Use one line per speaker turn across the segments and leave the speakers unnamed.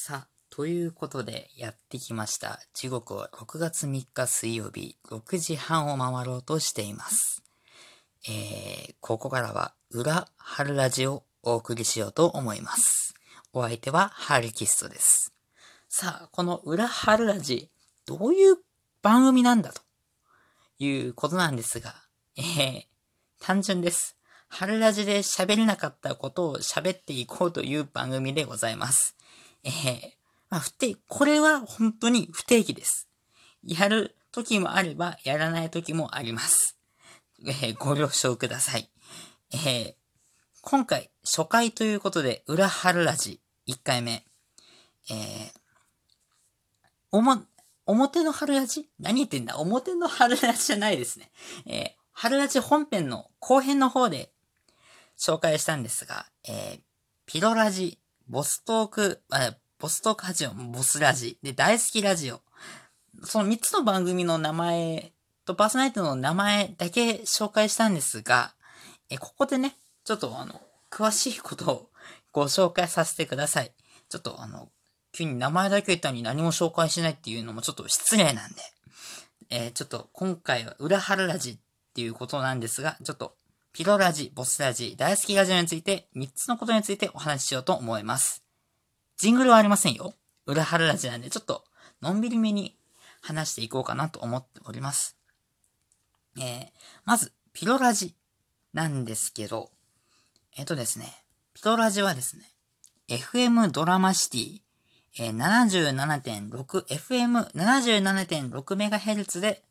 さあ、ということでやってきました。時刻は6月3日水曜日6時半を回ろうとしています。えー、ここからは裏春ラジをお送りしようと思います。お相手はハルキストです。さあ、この裏春ラジ、どういう番組なんだということなんですが、えー、単純です。春ラジで喋れなかったことを喋っていこうという番組でございます。えー、まあ、不定、これは本当に不定期です。やる時もあれば、やらない時もあります。えー、ご了承ください。えー、今回、初回ということで、裏春ラジ1回目。えー、おも、表の春ラジ？何言ってんだ？表の春ラジじゃないですね。えー、春ラジ本編の後編の方で紹介したんですが、えー、ピロラジ、ボストーク、あボストークラジオ、ボスラジ、で、大好きラジオ。その3つの番組の名前とパーソナリティの名前だけ紹介したんですが、えここでね、ちょっとあの、詳しいことをご紹介させてください。ちょっとあの、急に名前だけ言ったのに何も紹介しないっていうのもちょっと失礼なんで、えー、ちょっと今回は裏腹ラジっていうことなんですが、ちょっとピロラジ、ボスラジ、大好きラジオについて3つのことについてお話ししようと思います。ジングルはありませんよ。裏腹ラジなんでちょっとのんびりめに話していこうかなと思っております。えー、まず、ピロラジなんですけど、えっ、とですね、ピロラジはですね、FM ドラマシティ、えー、77.6、FM77.6MHz で、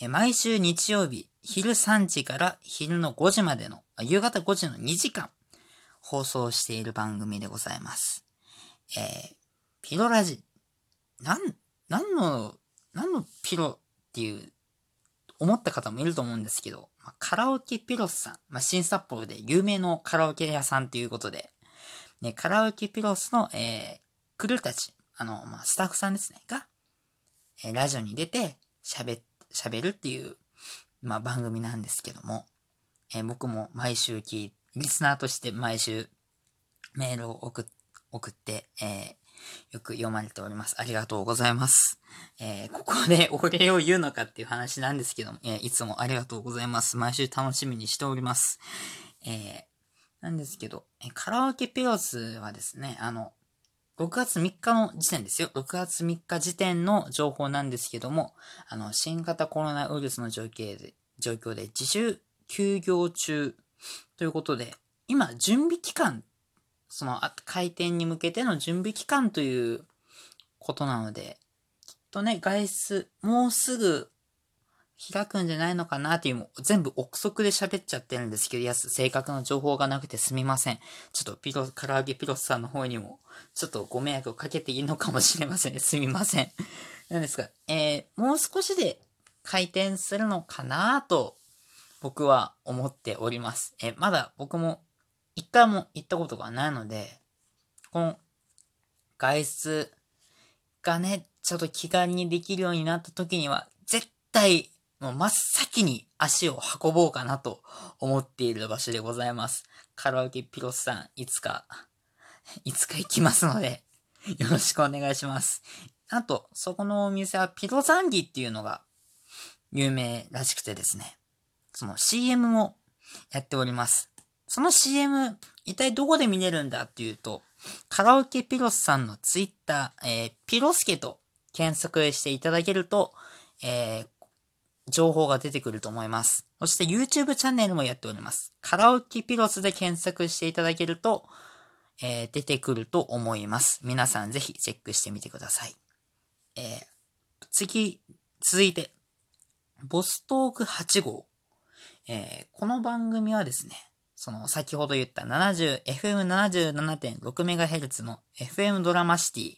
えー、毎週日曜日、昼3時から昼の5時までの、夕方5時の2時間、放送している番組でございます。えー、ピロラジ、なん、なんの、なんのピロっていう、思った方もいると思うんですけど、まあ、カラオケピロスさん、まあ、新札幌で有名のカラオケ屋さんということで、ね、カラオケピロスの、えー、クルーたち、あの、まあ、スタッフさんですね、が、えー、ラジオに出て、喋、喋るっていう、まあ、番組なんですけども、えー、僕も毎週聞い、リスナーとして毎週メールを送送って、えー、よく読まれております。ありがとうございます。えー、ここでお礼を言うのかっていう話なんですけども、え、いつもありがとうございます。毎週楽しみにしております。え、なんですけど、カラオケピロスはですね、あの、6月3日の時点ですよ。6月3日時点の情報なんですけども、あの、新型コロナウイルスの状況で、状況で自主休業中ということで、今、準備期間、その、開店に向けての準備期間ということなので、きっとね、外出、もうすぐ開くんじゃないのかなっていう、もう全部憶測で喋っちゃってるんですけど、やす、正確な情報がなくてすみません。ちょっとピロ、唐揚げピロスさんの方にも、ちょっとご迷惑をかけていいのかもしれませんね。すみません。なんですが、えー、もう少しで開店するのかなと、僕は思っております。えー、まだ僕も一回も行ったことがないので、この外出がね、ちょっと気軽にできるようになった時には、絶対もう真っ先に足を運ぼうかなと思っている場所でございます。カラオケピロスさん、いつか、いつか行きますので、よろしくお願いします。あと、そこのお店はピロザンギっていうのが有名らしくてですね、その CM もやっております。その CM、一体どこで見れるんだっていうと、カラオケピロスさんのツイッター、えー、ピロスケと検索していただけると、えー、情報が出てくると思います。そして YouTube チャンネルもやっております。カラオケピロスで検索していただけると、えー、出てくると思います。皆さんぜひチェックしてみてください。えー、次、続いて、ボストーク8号。えー、この番組はですね、その先ほど言った70、FM77.6MHz の FM ドラマシティ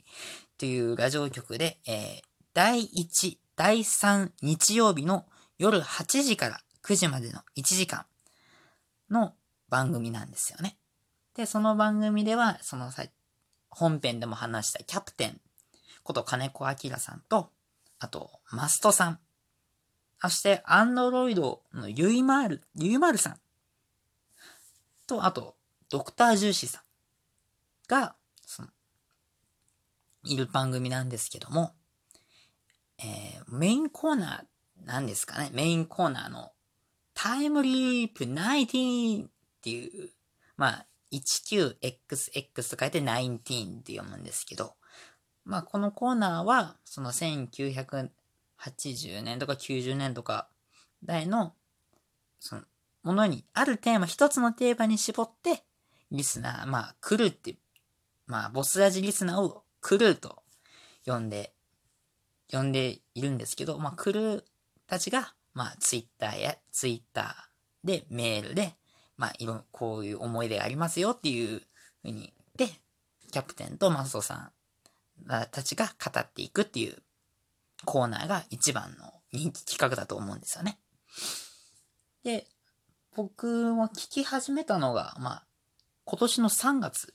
というラジオ局で、えー、第1、第3日曜日の夜8時から9時までの1時間の番組なんですよね。で、その番組では、そのさ、本編でも話したキャプテンこと金子明さんと、あと、マストさん。そして、アンドロイドのゆいまる、ゆいまるさん。と、あと、ドクタージューシーさんが、その、いる番組なんですけども、えー、メインコーナーなんですかね。メインコーナーのタイムリープ19っていう、まあ、19XX と書いて19って読むんですけど、まあ、このコーナーは、その1980年とか90年とか代の、その、ものに、あるテーマ、一つのテーマに絞って、リスナー、まあ、来るって、まあ、ボスラジリスナーを来ると呼んで、呼んでいるんですけど、まあ、来るたちが、まあ、ツイッターや、ツイッターで、メールで、まあ、いろ、こういう思い出がありますよっていうふうに言って、キャプテンとマストさんたちが語っていくっていうコーナーが一番の人気企画だと思うんですよね。で、僕は聞き始めたのが、まあ、今年の3月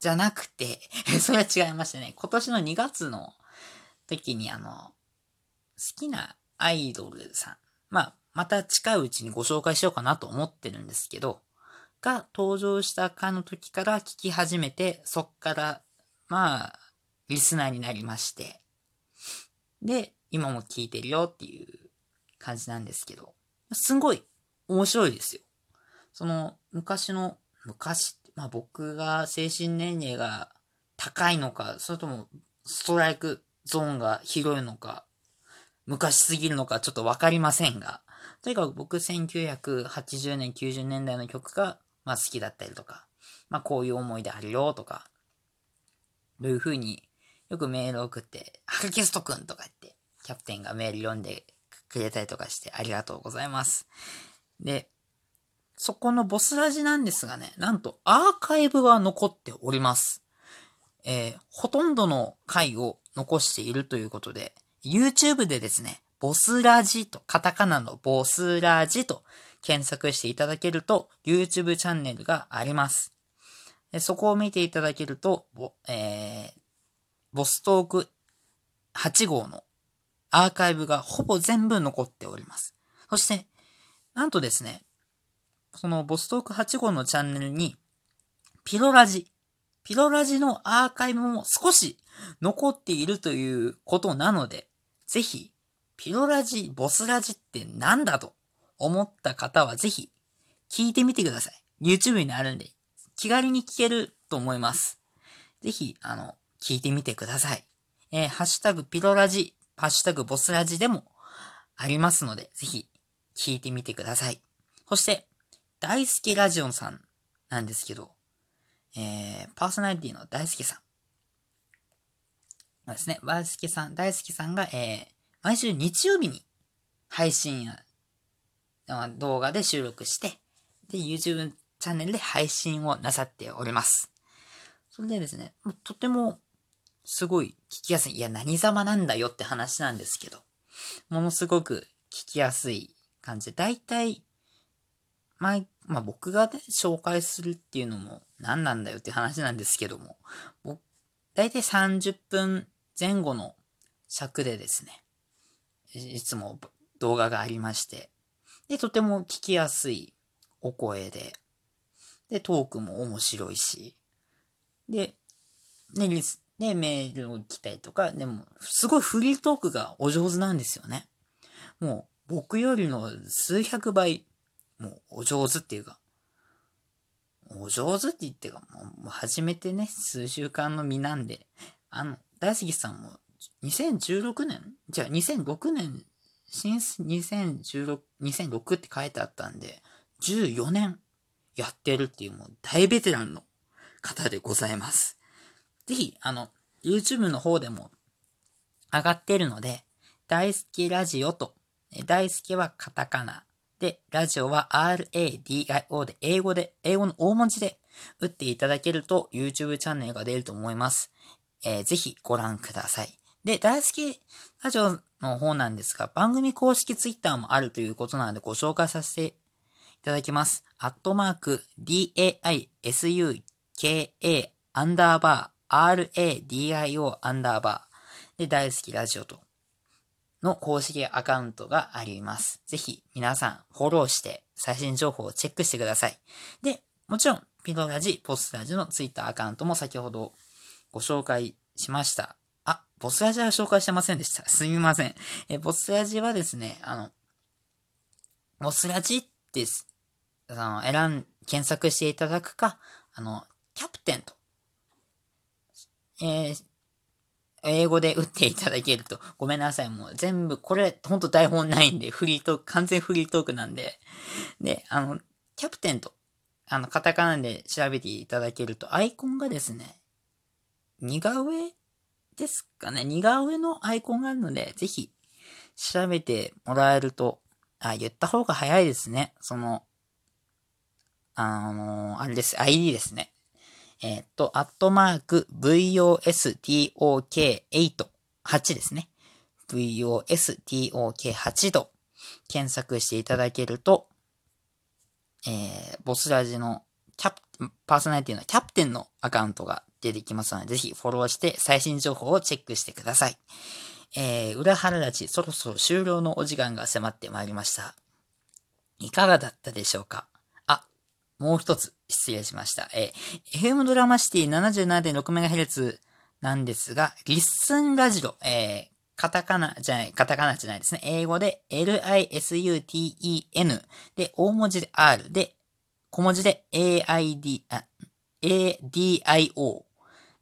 じゃなくて それは違いましたね。今年の2月の時にあの、好きなアイドルさん、まあ、また近いうちにご紹介しようかなと思ってるんですけど、が登場したかの時から聞き始めて、そっからまあ、リスナーになりまして、で、今も聞いてるよっていう感じなんですけど、すんごい面白いですよ。その、昔の、昔って、まあ僕が精神年齢が高いのか、それともストライクゾーンが広いのか、昔すぎるのかちょっとわかりませんが、とにかく僕1980年、90年代の曲が、まあ好きだったりとか、まあこういう思い出あるよとか、という風によくメール送って、ハカキストくんとか言って、キャプテンがメール読んでくれたりとかしてありがとうございます。で、そこのボスラジなんですがね、なんとアーカイブが残っております。えー、ほとんどの回を残しているということで、YouTube でですね、ボスラジと、カタカナのボスラジと検索していただけると YouTube チャンネルがあります。そこを見ていただけると、えー、ボストーク8号のアーカイブがほぼ全部残っております。そして、なんとですね、そのボストーク8号のチャンネルに、ピロラジ、ピロラジのアーカイブも少し残っているということなので、ぜひ、ピロラジ、ボスラジってなんだと思った方はぜひ聞いてみてください。YouTube にあるんで気軽に聞けると思います。ぜひ、あの、聞いてみてください。えー、ハッシュタグピロラジ、ハッシュタグボスラジでもありますので、ぜひ聞いてみてください。そして、大好きラジオンさんなんですけど、えー、パーソナリティの大好きさん。ですね、大好きさん、大好きさんが、えー、毎週日曜日に配信や、動画で収録して、で、YouTube チャンネルで配信をなさっております。それでですね、とてもすごい聞きやすい。いや、何様なんだよって話なんですけど、ものすごく聞きやすい感じで、だいたい、まあ、僕がね、紹介するっていうのも何なんだよって話なんですけども、だいたい30分前後の尺でですね、いつも動画がありまして、で、とても聞きやすいお声で、で、トークも面白いし、で、ね、ね、メールを来たりとか、でも、すごいフリートークがお上手なんですよね。もう、僕よりの数百倍、もう、お上手っていうか、お上手って言ってか、もう、初めてね、数週間の身なんで、あの、大杉さんも、2016年じゃあ、2006年、新2016、2006って書いてあったんで、14年やってるっていうもう大ベテランの方でございます。ぜひ、あの、YouTube の方でも上がってるので、大好きラジオと、大好きはカタカナで、ラジオは RADIO で、英語で、英語の大文字で打っていただけると YouTube チャンネルが出ると思います。えー、ぜひご覧ください。で、大好きラジオの方なんですが、番組公式 Twitter もあるということなのでご紹介させていただきます。アットマーク、daisuka アンダーバー、radio アンダーバーで大好きラジオとの公式アカウントがあります。ぜひ皆さんフォローして最新情報をチェックしてください。で、もちろん、ピロラジ、ポスラジのツイッターアカウントも先ほどご紹介しました。あ、ボスラジは紹介してませんでした。すみません。え、ボスラジはですね、あの、ボスラジです。あの、選ん、検索していただくか、あの、キャプテンと、えー、英語で打っていただけると、ごめんなさい。もう全部、これ、ほんと台本ないんで、フリートーク、完全フリートークなんで。で、あの、キャプテンと、あの、カタカナで調べていただけると、アイコンがですね、似顔絵ですかね。似顔絵のアイコンがあるので、ぜひ、調べてもらえると、あ、言った方が早いですね。その、あの、あれです。ID ですね。えっ、と、アットマーク VOSTOK8、8ですね。VOSTOK8 と検索していただけると、えー、ボスラジのキャプ、パーソナリティのキャプテンのアカウントが出てきますので、ぜひフォローして最新情報をチェックしてください。えー、裏腹立ち、そろそろ終了のお時間が迫ってまいりました。いかがだったでしょうか、もう一つ失礼しました。えー、FM ドラマシティ 77.6MHz なんですが、リッスンラジオ、えー、カタカナじゃない、カタカナじゃないですね。英語で lisuten で、大文字で R で、小文字で aid、あ、adio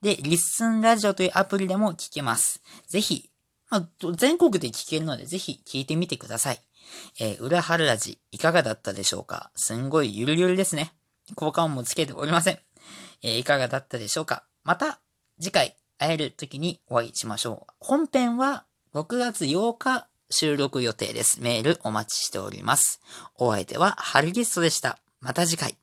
で、リッスンラジオというアプリでも聞けます。ぜひ、まあ、全国で聞けるので、ぜひ聞いてみてください。えー、裏春ラジ、いかがだったでしょうか？すんごいゆるゆるですね。効果音もつけておりません。えー、いかがだったでしょうか？また、次回、会える時にお会いしましょう。本編は6月8日収録予定です。メールお待ちしております。お相手はハルギストでした。また次回。